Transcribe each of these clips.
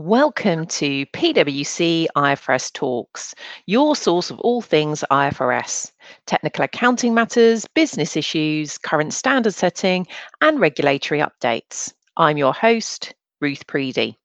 Welcome to PwC IFRS Talks, your source of all things IFRS, technical accounting matters, business issues, current standard setting, and regulatory updates. I'm your host, Ruth Preedy.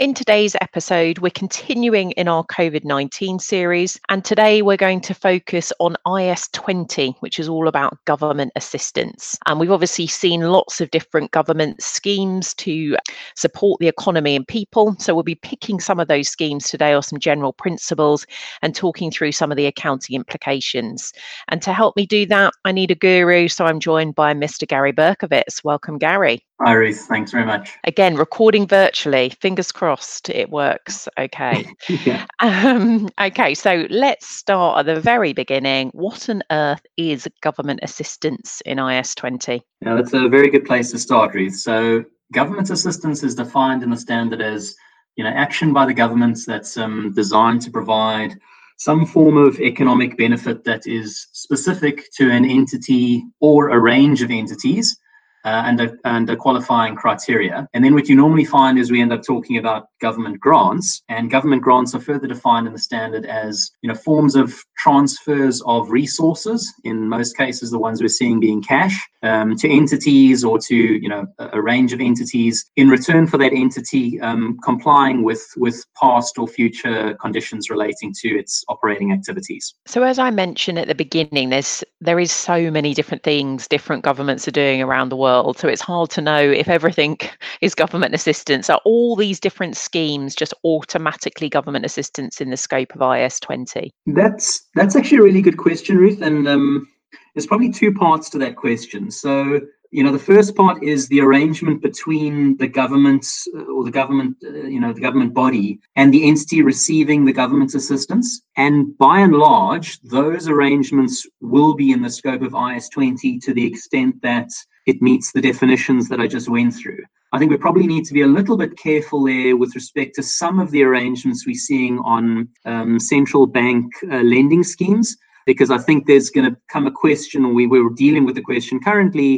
In today's episode, we're continuing in our COVID 19 series, and today we're going to focus on IAS 20, which is all about government assistance. And we've obviously seen lots of different government schemes to support the economy and people. So we'll be picking some of those schemes today or some general principles and talking through some of the accounting implications. And to help me do that, I need a guru. So I'm joined by Mr. Gary Berkowitz. Welcome, Gary. Hi, Ruth. Thanks very much. Again, recording virtually. Fingers crossed it works. Okay. yeah. um, okay, so let's start at the very beginning. What on earth is government assistance in IAS 20? Yeah, that's a very good place to start, Ruth. So, government assistance is defined in the standard as you know action by the government that's um, designed to provide some form of economic benefit that is specific to an entity or a range of entities uh, and, a, and a qualifying criteria. And then what you normally find is we end up talking about government grants, and government grants are further defined in the standard as you know forms of transfers of resources. In most cases, the ones we're seeing being cash um, to entities or to you know a, range of entities in return for that entity um, complying with with past or future conditions relating to its operating activities. So as I mentioned at the beginning, there's there is so many different things different governments are doing around the world world. So it's hard to know if everything is government assistance. Are all these different schemes just automatically government assistance in the scope of IAS 20? That's that's actually a really good question, Ruth. And um, there's probably two parts to that question. So you know the first part is the arrangement between the government uh, or the government uh, you know the government body and the entity receiving the government's assistance and by and large those arrangements will be in the scope of IAS20 to the extent that it meets the definitions that i just went through. I think we probably need to be a little bit careful there with respect to some of the arrangements we're seeing on um, central bank uh, lending schemes because i think there's going to come a question we, we're dealing with the question currently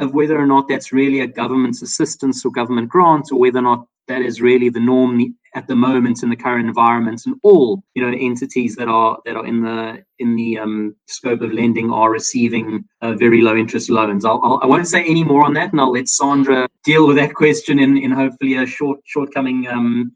of whether or not that's really a government's assistance or government grant, or whether or not that is really the norm at the moment in the current environment. And all you know entities that are that are in the in the um, scope of lending are receiving uh, very low interest loans. I'll, I'll, I will not say any more on that and I'll let Sandra deal with that question in in hopefully a short shortcoming um,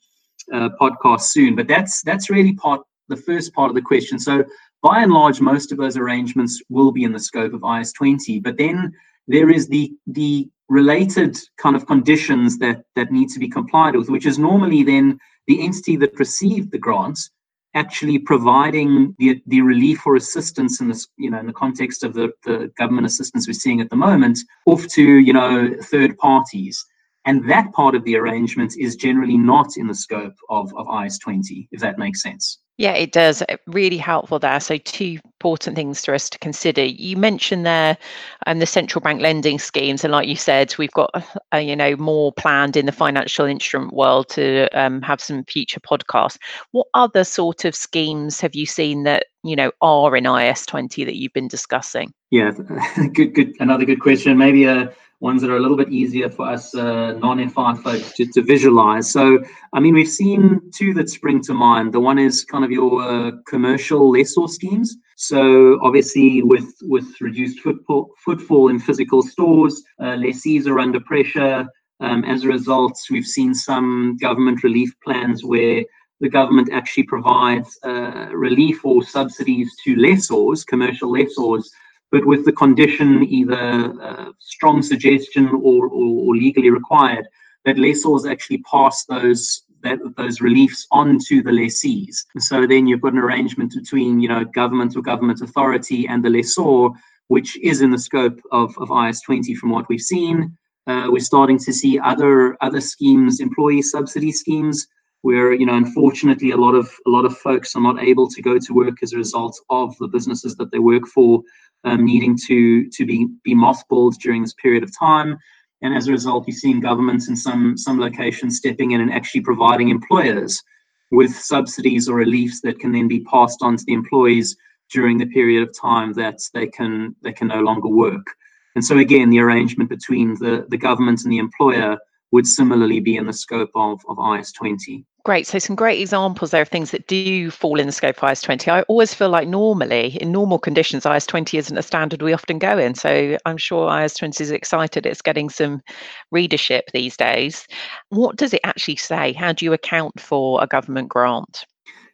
uh, podcast soon. But that's that's really part the first part of the question. So by and large most of those arrangements will be in the scope of IAS20 but then there is the the related kind of conditions that that need to be complied with, which is normally then the entity that received the grants actually providing the, the relief or assistance in this, you know, in the context of the, the government assistance we're seeing at the moment, off to, you know, third parties. And that part of the arrangement is generally not in the scope of, of IAS20, if that makes sense. Yeah, it does. Really helpful there. So, two important things for us to consider. You mentioned there um, the central bank lending schemes, and like you said, we've got uh, you know more planned in the financial instrument world to um, have some future podcasts. What other sort of schemes have you seen that you know are in IAS twenty that you've been discussing? Yeah, good, good. Another good question. Maybe a ones that are a little bit easier for us uh, non-FI folks to, to visualize. So, I mean, we've seen two that spring to mind. The one is kind of your uh, commercial lessor schemes. So, obviously, with with reduced footfall, footfall in physical stores, uh, lessees are under pressure. Um, as a result, we've seen some government relief plans where the government actually provides uh, relief or subsidies to lessors, commercial lessors, but with the condition either uh, strong suggestion or, or, or, legally required that lessors actually pass those that, those reliefs on to the lessees. So then you've got an arrangement between you know government or government authority and the lessor, which is in the scope of, of IAS20 from what we've seen. Uh, we're starting to see other other schemes, employee subsidy schemes, where you know unfortunately a lot of a lot of folks are not able to go to work as a result of the businesses that they work for um, needing to to be be mothballed during this period of time. And as a result, you're seeing governments in some some locations stepping in and actually providing employers with subsidies or reliefs that can then be passed on to the employees during the period of time that they can they can no longer work. And so again, the arrangement between the, the government and the employer would similarly be in the scope of, of IAS 20. Great. So, some great examples there of things that do fall in the scope of IAS 20. I always feel like normally, in normal conditions, IAS 20 isn't a standard we often go in. So, I'm sure IAS 20 is excited it's getting some readership these days. What does it actually say? How do you account for a government grant?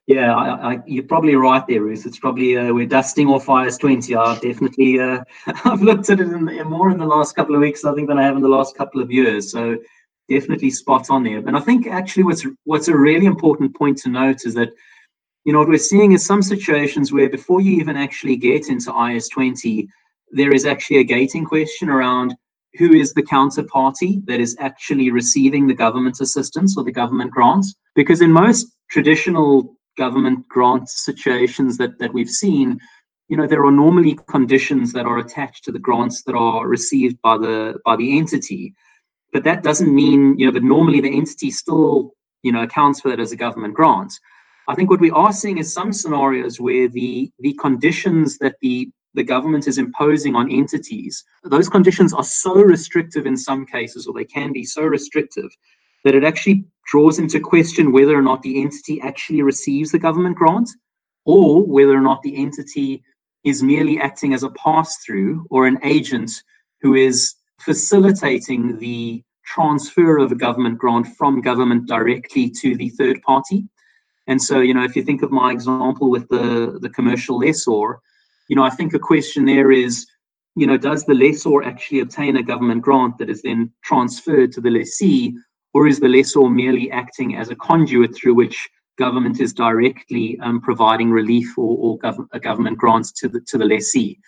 Yeah, I, I, you're probably right there, Ruth. It's probably uh, we're dusting off IAS 20. I've definitely uh, I've looked at it in, in more in the last couple of weeks, I think, than I have in the last couple of years. So definitely spot on there. And I think actually what's what's a really important point to note is that you know what we're seeing is some situations where before you even actually get into IAS 20, there is actually a gating question around who is the counterparty that is actually receiving the government assistance or the government grants. Because in most traditional government grant situations that, that we've seen, you know, there are normally conditions that are attached to the grants that are received by the by the entity but that doesn't mean, you know, but normally the entity still, you know, accounts for that as a government grant. I think what we are seeing is some scenarios where the the conditions that the the government is imposing on entities, those conditions are so restrictive in some cases, or they can be so restrictive, that it actually draws into question whether or not the entity actually receives the government grant, or whether or not the entity is merely acting as a pass through or an agent who is facilitating the transfer of a government grant from government directly to the third party. And so, you know, if you think of my example with the, the commercial lessor, you know, I think a question there is, you know, does the lessor actually obtain a government grant that is then transferred to the lessee, or is the lessor merely acting as a conduit through which government is directly um, providing relief or, or gov- government grants to the to the lessee?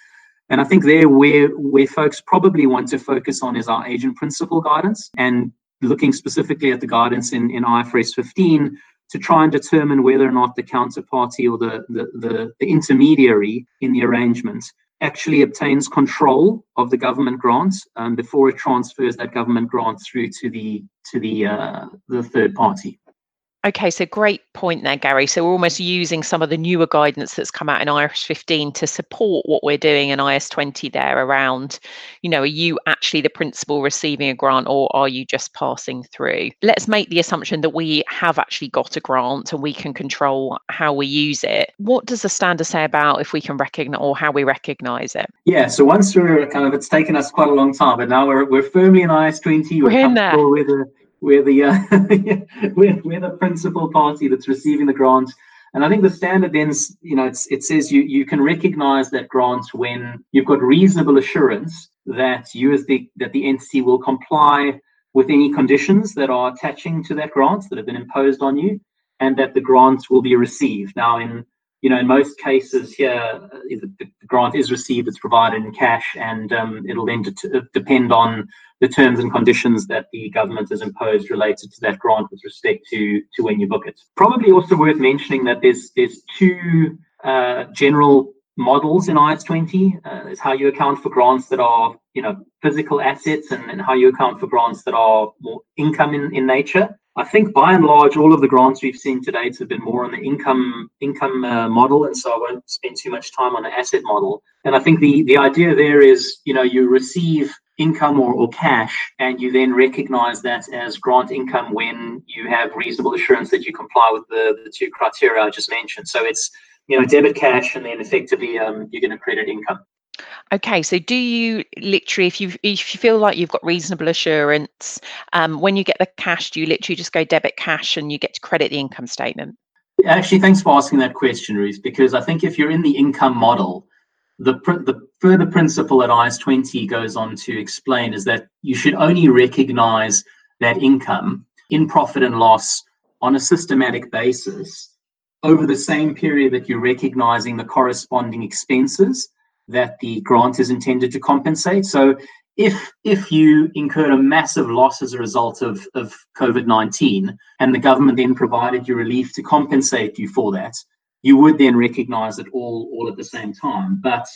And I think there where where folks probably want to focus on is our agent principal guidance and looking specifically at the guidance in, in IFRS 15 to try and determine whether or not the counterparty or the, the, the, the intermediary in the arrangement actually obtains control of the government grant um, before it transfers that government grant through to the to the uh, the third party. Okay, so great point there, Gary. So we're almost using some of the newer guidance that's come out in IFRS 15 to support what we're doing in IAS 20 there around, you know, are you actually the principal receiving a grant or are you just passing through? Let's make the assumption that we have actually got a grant and we can control how we use it. What does the standard say about if we can recognize or how we recognize it? Yeah, so once we're kind of, it's taken us quite a long time, but now we're, we're firmly in IAS 20. We're, we're in there. With a, we're the uh, we're, we're the principal party that's receiving the grant. And I think the standard then, you know, it says you you can recognize that grant when you've got reasonable assurance that you as the that the entity will comply with any conditions that are attaching to that grant that have been imposed on you, and that the grant will be received. Now, in you know, in most cases here, uh, the grant is received, it's provided in cash, and um, it'll then de- depend on the terms and conditions that the government has imposed related to that grant with respect to, to when you book it. Probably also worth mentioning that there's there's two uh, general models in IAS20. Uh, is how you account for grants that are you know physical assets and, and how you account for grants that are more income in, in nature. I think by and large, all of the grants we've seen to date have been more on the income income uh, model, and so I won't spend too much time on the asset model. And I think the the idea there is, you know, you receive income or, or cash, and you then recognize that as grant income when you have reasonable assurance that you comply with the, the two criteria I just mentioned. So it's you know debit cash, and then effectively um, you're going to credit income. Okay, so do you literally, if you if you feel like you've got reasonable assurance, um, when you get the cash, do you literally just go debit cash and you get to credit the income statement? Actually, thanks for asking that question, Ruth, because I think if you're in the income model, the the further principle that IAS 20 goes on to explain is that you should only recognize that income in profit and loss on a systematic basis over the same period that you're recognizing the corresponding expenses that the grant is intended to compensate. So if if you incurred a massive loss as a result of, of COVID-19 and the government then provided you relief to compensate you for that, you would then recognize it all all at the same time. But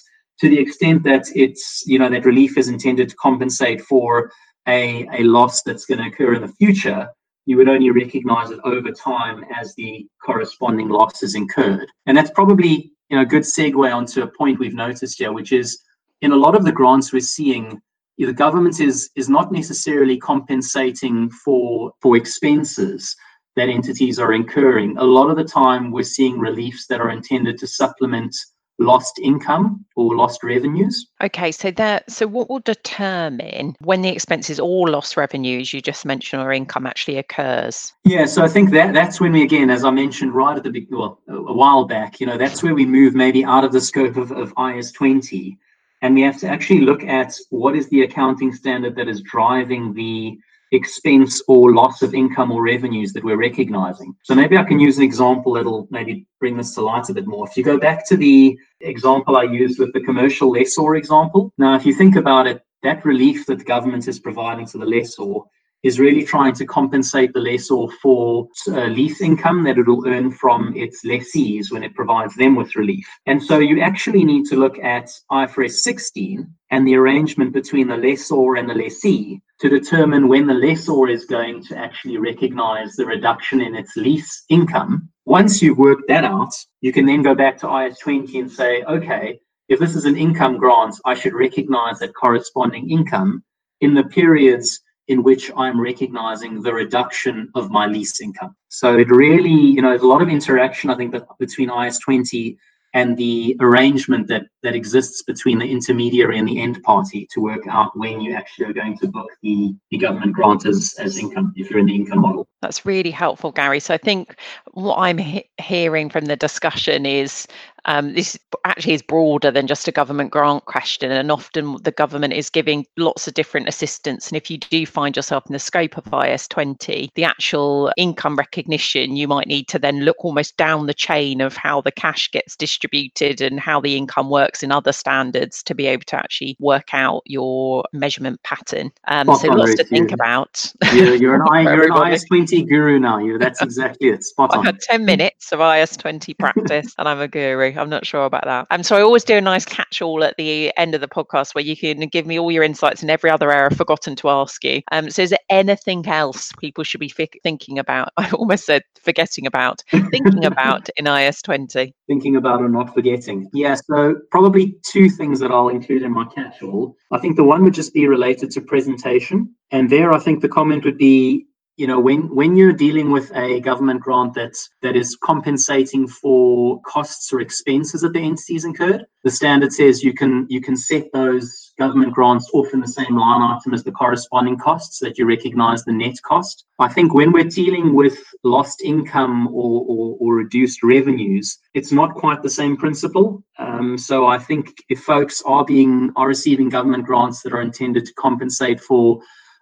to the extent that it's you know that relief is intended to compensate for a, a loss that's going to occur in the future, you would only recognize it over time as the corresponding loss is incurred. And that's probably you know, a good segue onto a point we've noticed here, which is in a lot of the grants we're seeing, the government is is not necessarily compensating for for expenses that entities are incurring, a lot of the time we're seeing reliefs that are intended to supplement lost income or lost revenues. Okay, so that so what will determine when the expenses or lost revenues you just mentioned or income actually occurs? Yeah, so I think that that's when we again, as I mentioned right at the big well, a while back, you know, that's where we move maybe out of the scope of, of IAS 20 and we have to actually look at what is the accounting standard that is driving the expense or loss of income or revenues that we're recognizing. So maybe I can use an example that'll maybe bring this to light a bit more. If you go back to the example I used with the commercial lessor example, now if you think about it, that relief that the government is providing to the lessor is really trying to compensate the lessor for uh, lease income that it will earn from its lessees when it provides them with relief. And so you actually need to look at IFRS 16 and the arrangement between the lessor and the lessee to determine when the lessor is going to actually recognize the reduction in its lease income. Once you've worked that out, you can then go back to IAS 20 and say, okay, if this is an income grant, I should recognize that corresponding income in the periods in which I'm recognizing the reduction of my lease income. So it really, you know, there's a lot of interaction, I think, between IAS 20 and the arrangement that that exists between the intermediary and the end party to work out when you actually are going to book the, the government grant as, as income if you're in the income model. That's really helpful, Gary. So I think what I'm he- hearing from the discussion is um, this actually is broader than just a government grant question, and often the government is giving lots of different assistance. And if you do find yourself in the scope of IAS20, the actual income recognition, you might need to then look almost down the chain of how the cash gets distributed and how the income works in other standards to be able to actually work out your measurement pattern. Um, so lots to think about. Yeah, you're an, you're an IAS 20 guru now. You, that's exactly it. Spot on. I've had 10 minutes of IAS20 practice, and I'm a guru. I'm not sure about that. Um, so I always do a nice catch all at the end of the podcast where you can give me all your insights in every other area I've forgotten to ask you. Um, so is there anything else people should be thinking about? I almost said forgetting about, thinking about in IAS20. Thinking about or not forgetting. Yeah, so probably two things that I'll include in my catch all. I think the one would just be related to presentation. And there, I think the comment would be you know when when you're dealing with a government grant that's that is compensating for costs or expenses that the entities incurred the standard says you can you can set those government grants off in the same line item as the corresponding costs so that you recognize the net cost. I think when we're dealing with lost income or or, or reduced revenues it's not quite the same principle. Um, so i think if folks are being are receiving government grants that are intended to compensate for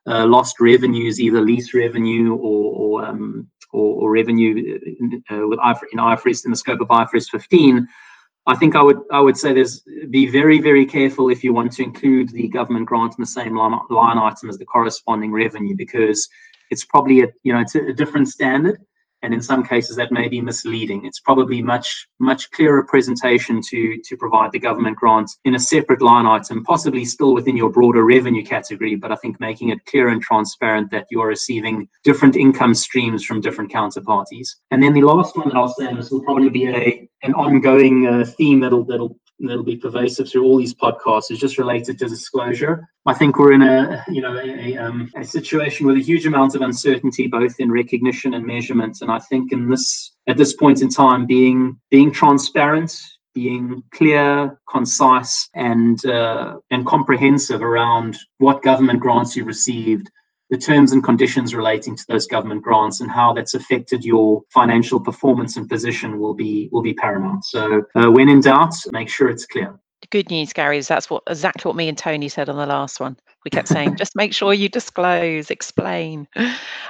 uh, lost revenues, either lease revenue or or, um, or, or revenue in, uh, with in IFRS in the scope of IFRS 15. I think I would I would say there's be very very careful if you want to include the government grant in the same line, line item as the corresponding revenue because it's probably a you know it's a, a different standard and in some cases that may be misleading. It's probably much much clearer presentation to to provide the government grant in a separate line item, possibly still within your broader revenue category, but I think making it clear and transparent that you are receiving different income streams from different counterparties. And then the last one that I'll say, and this will probably be a an ongoing uh, theme that'll that'll that'll be pervasive through all these podcasts is just related to disclosure. I think we're in a you know a, um, a situation with a huge amount of uncertainty both in recognition and measurement, and I think in this at this point in time, being being transparent, being clear, concise, and uh, and comprehensive around what government grants you received, the terms and conditions relating to those government grants and how that's affected your financial performance and position will be will be paramount. So uh, when in doubt, make sure it's clear. Good news, Gary, is that's what exactly what me and Tony said on the last one we kept saying just make sure you disclose explain.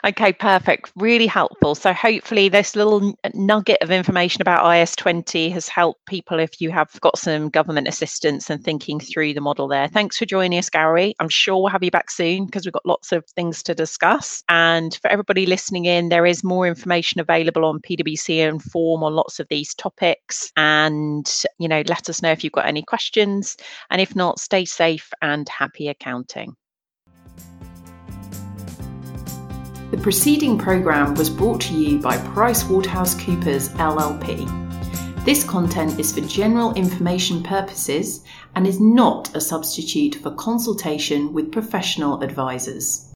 Okay perfect. Really helpful. So hopefully this little uh, nugget of information about IAS 20 has helped people if you have got some government assistance and thinking through the model there. Thanks for joining us gary. I'm sure we'll have you back soon because we've got lots of things to discuss. And for everybody listening in there is more information available on pwc Inform on lots of these topics. And you know let us know if you've got any questions. And if not stay safe and happy accounting The preceding programme was brought to you by PricewaterhouseCoopers LLP. This content is for general information purposes and is not a substitute for consultation with professional advisors.